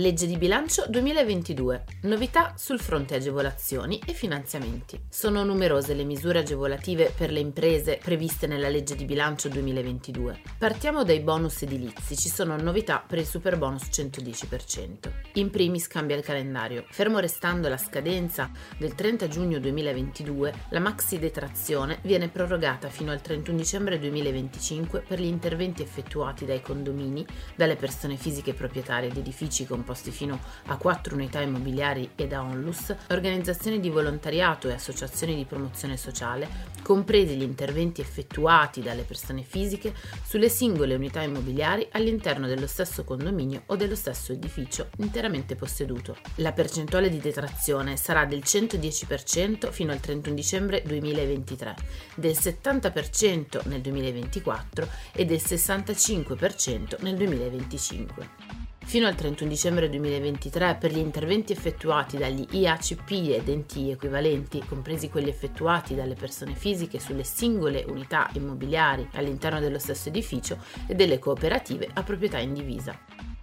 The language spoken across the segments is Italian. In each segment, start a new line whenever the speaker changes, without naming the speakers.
Legge di bilancio 2022. Novità sul fronte agevolazioni e finanziamenti. Sono numerose le misure agevolative per le imprese previste nella legge di bilancio 2022. Partiamo dai bonus edilizi. Ci sono novità per il super bonus 110%. In primis cambia il calendario. Fermo restando la scadenza del 30 giugno 2022, la maxi detrazione viene prorogata fino al 31 dicembre 2025 per gli interventi effettuati dai condomini, dalle persone fisiche proprietarie di edifici con composti fino a 4 unità immobiliari e da onlus, organizzazioni di volontariato e associazioni di promozione sociale, compresi gli interventi effettuati dalle persone fisiche sulle singole unità immobiliari all'interno dello stesso condominio o dello stesso edificio interamente posseduto. La percentuale di detrazione sarà del 110% fino al 31 dicembre 2023, del 70% nel 2024 e del 65% nel 2025 fino al 31 dicembre 2023 per gli interventi effettuati dagli IACP ed enti equivalenti, compresi quelli effettuati dalle persone fisiche sulle singole unità immobiliari all'interno dello stesso edificio e delle cooperative a proprietà indivisa.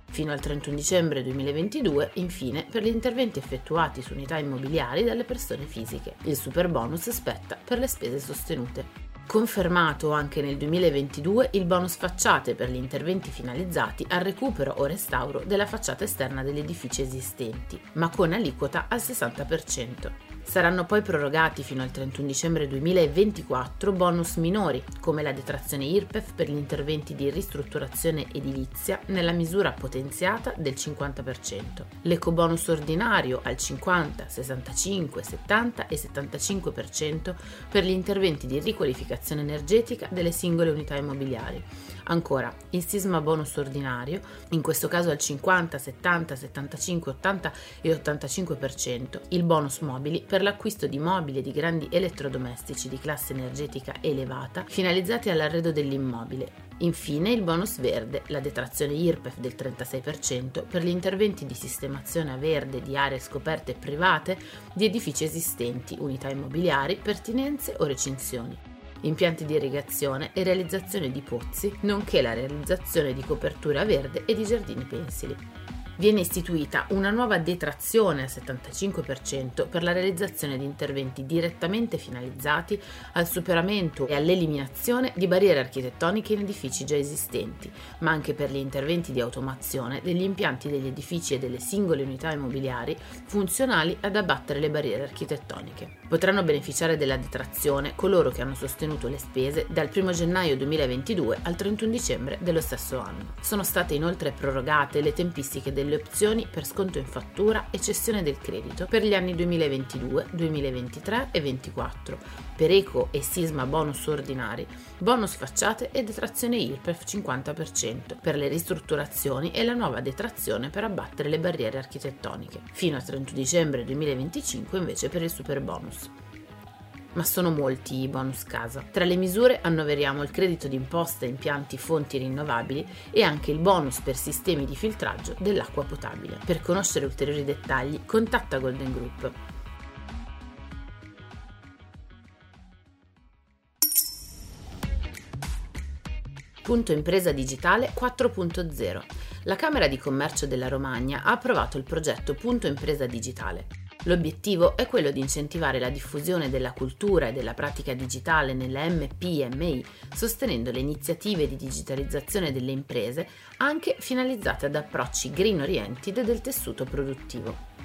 Fino al 31 dicembre 2022, infine, per gli interventi effettuati su unità immobiliari dalle persone fisiche. Il super bonus spetta per le spese sostenute. Confermato anche nel 2022 il bonus facciate per gli interventi finalizzati al recupero o restauro della facciata esterna degli edifici esistenti, ma con aliquota al 60%. Saranno poi prorogati fino al 31 dicembre 2024 bonus minori, come la detrazione IRPEF per gli interventi di ristrutturazione edilizia nella misura potenziata del 50%, l'ecobonus ordinario al 50, 65, 70 e 75% per gli interventi di riqualificazione energetica delle singole unità immobiliari. Ancora, il sisma bonus ordinario, in questo caso al 50, 70, 75, 80 e 85%, il bonus mobili per per l'acquisto di mobili e di grandi elettrodomestici di classe energetica elevata finalizzati all'arredo dell'immobile. Infine il bonus verde, la detrazione IRPEF del 36% per gli interventi di sistemazione a verde di aree scoperte private di edifici esistenti, unità immobiliari, pertinenze o recinzioni impianti di irrigazione e realizzazione di pozzi, nonché la realizzazione di copertura verde e di giardini pensili viene istituita una nuova detrazione al 75% per la realizzazione di interventi direttamente finalizzati al superamento e all'eliminazione di barriere architettoniche in edifici già esistenti, ma anche per gli interventi di automazione degli impianti degli edifici e delle singole unità immobiliari funzionali ad abbattere le barriere architettoniche. Potranno beneficiare della detrazione coloro che hanno sostenuto le spese dal 1 gennaio 2022 al 31 dicembre dello stesso anno. Sono state inoltre prorogate le tempistiche delle opzioni per sconto in fattura e cessione del credito per gli anni 2022, 2023 e 2024, per eco e sisma bonus ordinari, bonus facciate e detrazione IRPEF 50% per le ristrutturazioni e la nuova detrazione per abbattere le barriere architettoniche, fino al 31 dicembre 2025 invece per il super bonus ma sono molti i bonus casa. Tra le misure annoveriamo il credito d'imposta impianti fonti rinnovabili e anche il bonus per sistemi di filtraggio dell'acqua potabile. Per conoscere ulteriori dettagli, contatta Golden Group. Punto Impresa Digitale 4.0. La Camera di Commercio della Romagna ha approvato il progetto Punto Impresa Digitale. L'obiettivo è quello di incentivare la diffusione della cultura e della pratica digitale nelle MPMI, sostenendo le iniziative di digitalizzazione delle imprese anche finalizzate ad approcci green oriented del tessuto produttivo.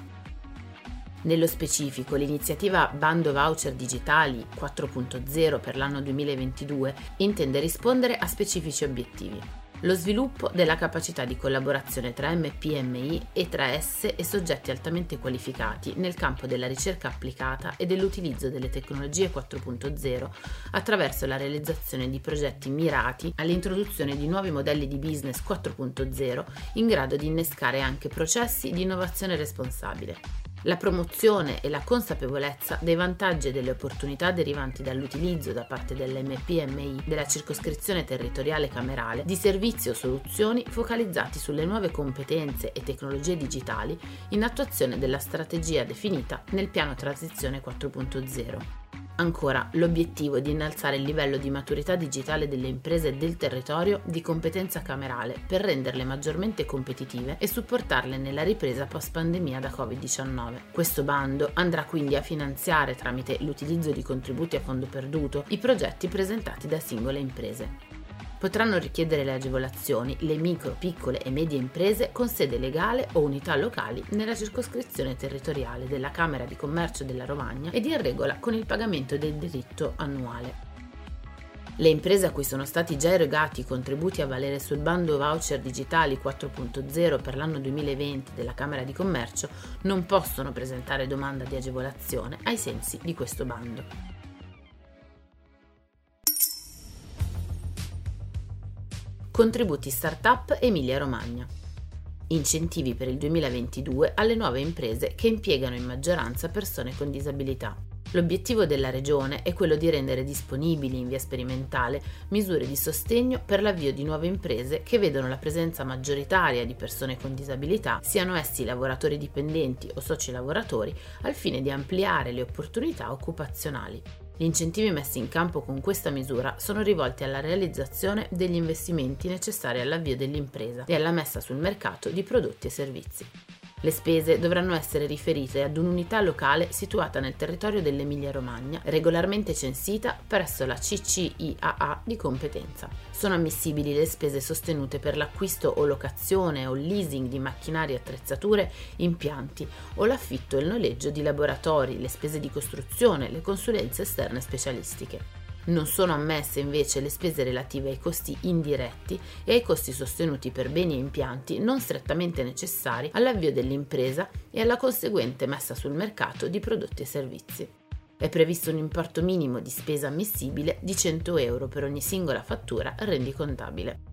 Nello specifico, l'iniziativa Bando Voucher Digitali 4.0 per l'anno 2022 intende rispondere a specifici obiettivi. Lo sviluppo della capacità di collaborazione tra MPMI e tra esse e soggetti altamente qualificati nel campo della ricerca applicata e dell'utilizzo delle tecnologie 4.0 attraverso la realizzazione di progetti mirati all'introduzione di nuovi modelli di business 4.0 in grado di innescare anche processi di innovazione responsabile la promozione e la consapevolezza dei vantaggi e delle opportunità derivanti dall'utilizzo da parte dell'MPMI della circoscrizione territoriale camerale di servizi o soluzioni focalizzati sulle nuove competenze e tecnologie digitali in attuazione della strategia definita nel piano transizione 4.0. Ancora, l'obiettivo di innalzare il livello di maturità digitale delle imprese del territorio di competenza camerale per renderle maggiormente competitive e supportarle nella ripresa post pandemia da Covid-19. Questo bando andrà quindi a finanziare tramite l'utilizzo di contributi a fondo perduto i progetti presentati da singole imprese potranno richiedere le agevolazioni le micro, piccole e medie imprese con sede legale o unità locali nella circoscrizione territoriale della Camera di Commercio della Romagna ed in regola con il pagamento del diritto annuale. Le imprese a cui sono stati già erogati i contributi a valere sul bando voucher digitali 4.0 per l'anno 2020 della Camera di Commercio non possono presentare domanda di agevolazione ai sensi di questo bando. Contributi Startup Emilia Romagna. Incentivi per il 2022 alle nuove imprese che impiegano in maggioranza persone con disabilità. L'obiettivo della Regione è quello di rendere disponibili in via sperimentale misure di sostegno per l'avvio di nuove imprese che vedono la presenza maggioritaria di persone con disabilità, siano essi lavoratori dipendenti o soci lavoratori, al fine di ampliare le opportunità occupazionali. Gli incentivi messi in campo con questa misura sono rivolti alla realizzazione degli investimenti necessari all'avvio dell'impresa e alla messa sul mercato di prodotti e servizi. Le spese dovranno essere riferite ad un'unità locale situata nel territorio dell'Emilia-Romagna, regolarmente censita presso la CCIAA di competenza. Sono ammissibili le spese sostenute per l'acquisto o locazione o leasing di macchinari attrezzature, impianti o l'affitto e il noleggio di laboratori, le spese di costruzione, le consulenze esterne specialistiche. Non sono ammesse invece le spese relative ai costi indiretti e ai costi sostenuti per beni e impianti non strettamente necessari all'avvio dell'impresa e alla conseguente messa sul mercato di prodotti e servizi. È previsto un importo minimo di spesa ammissibile di 100 euro per ogni singola fattura rendicontabile.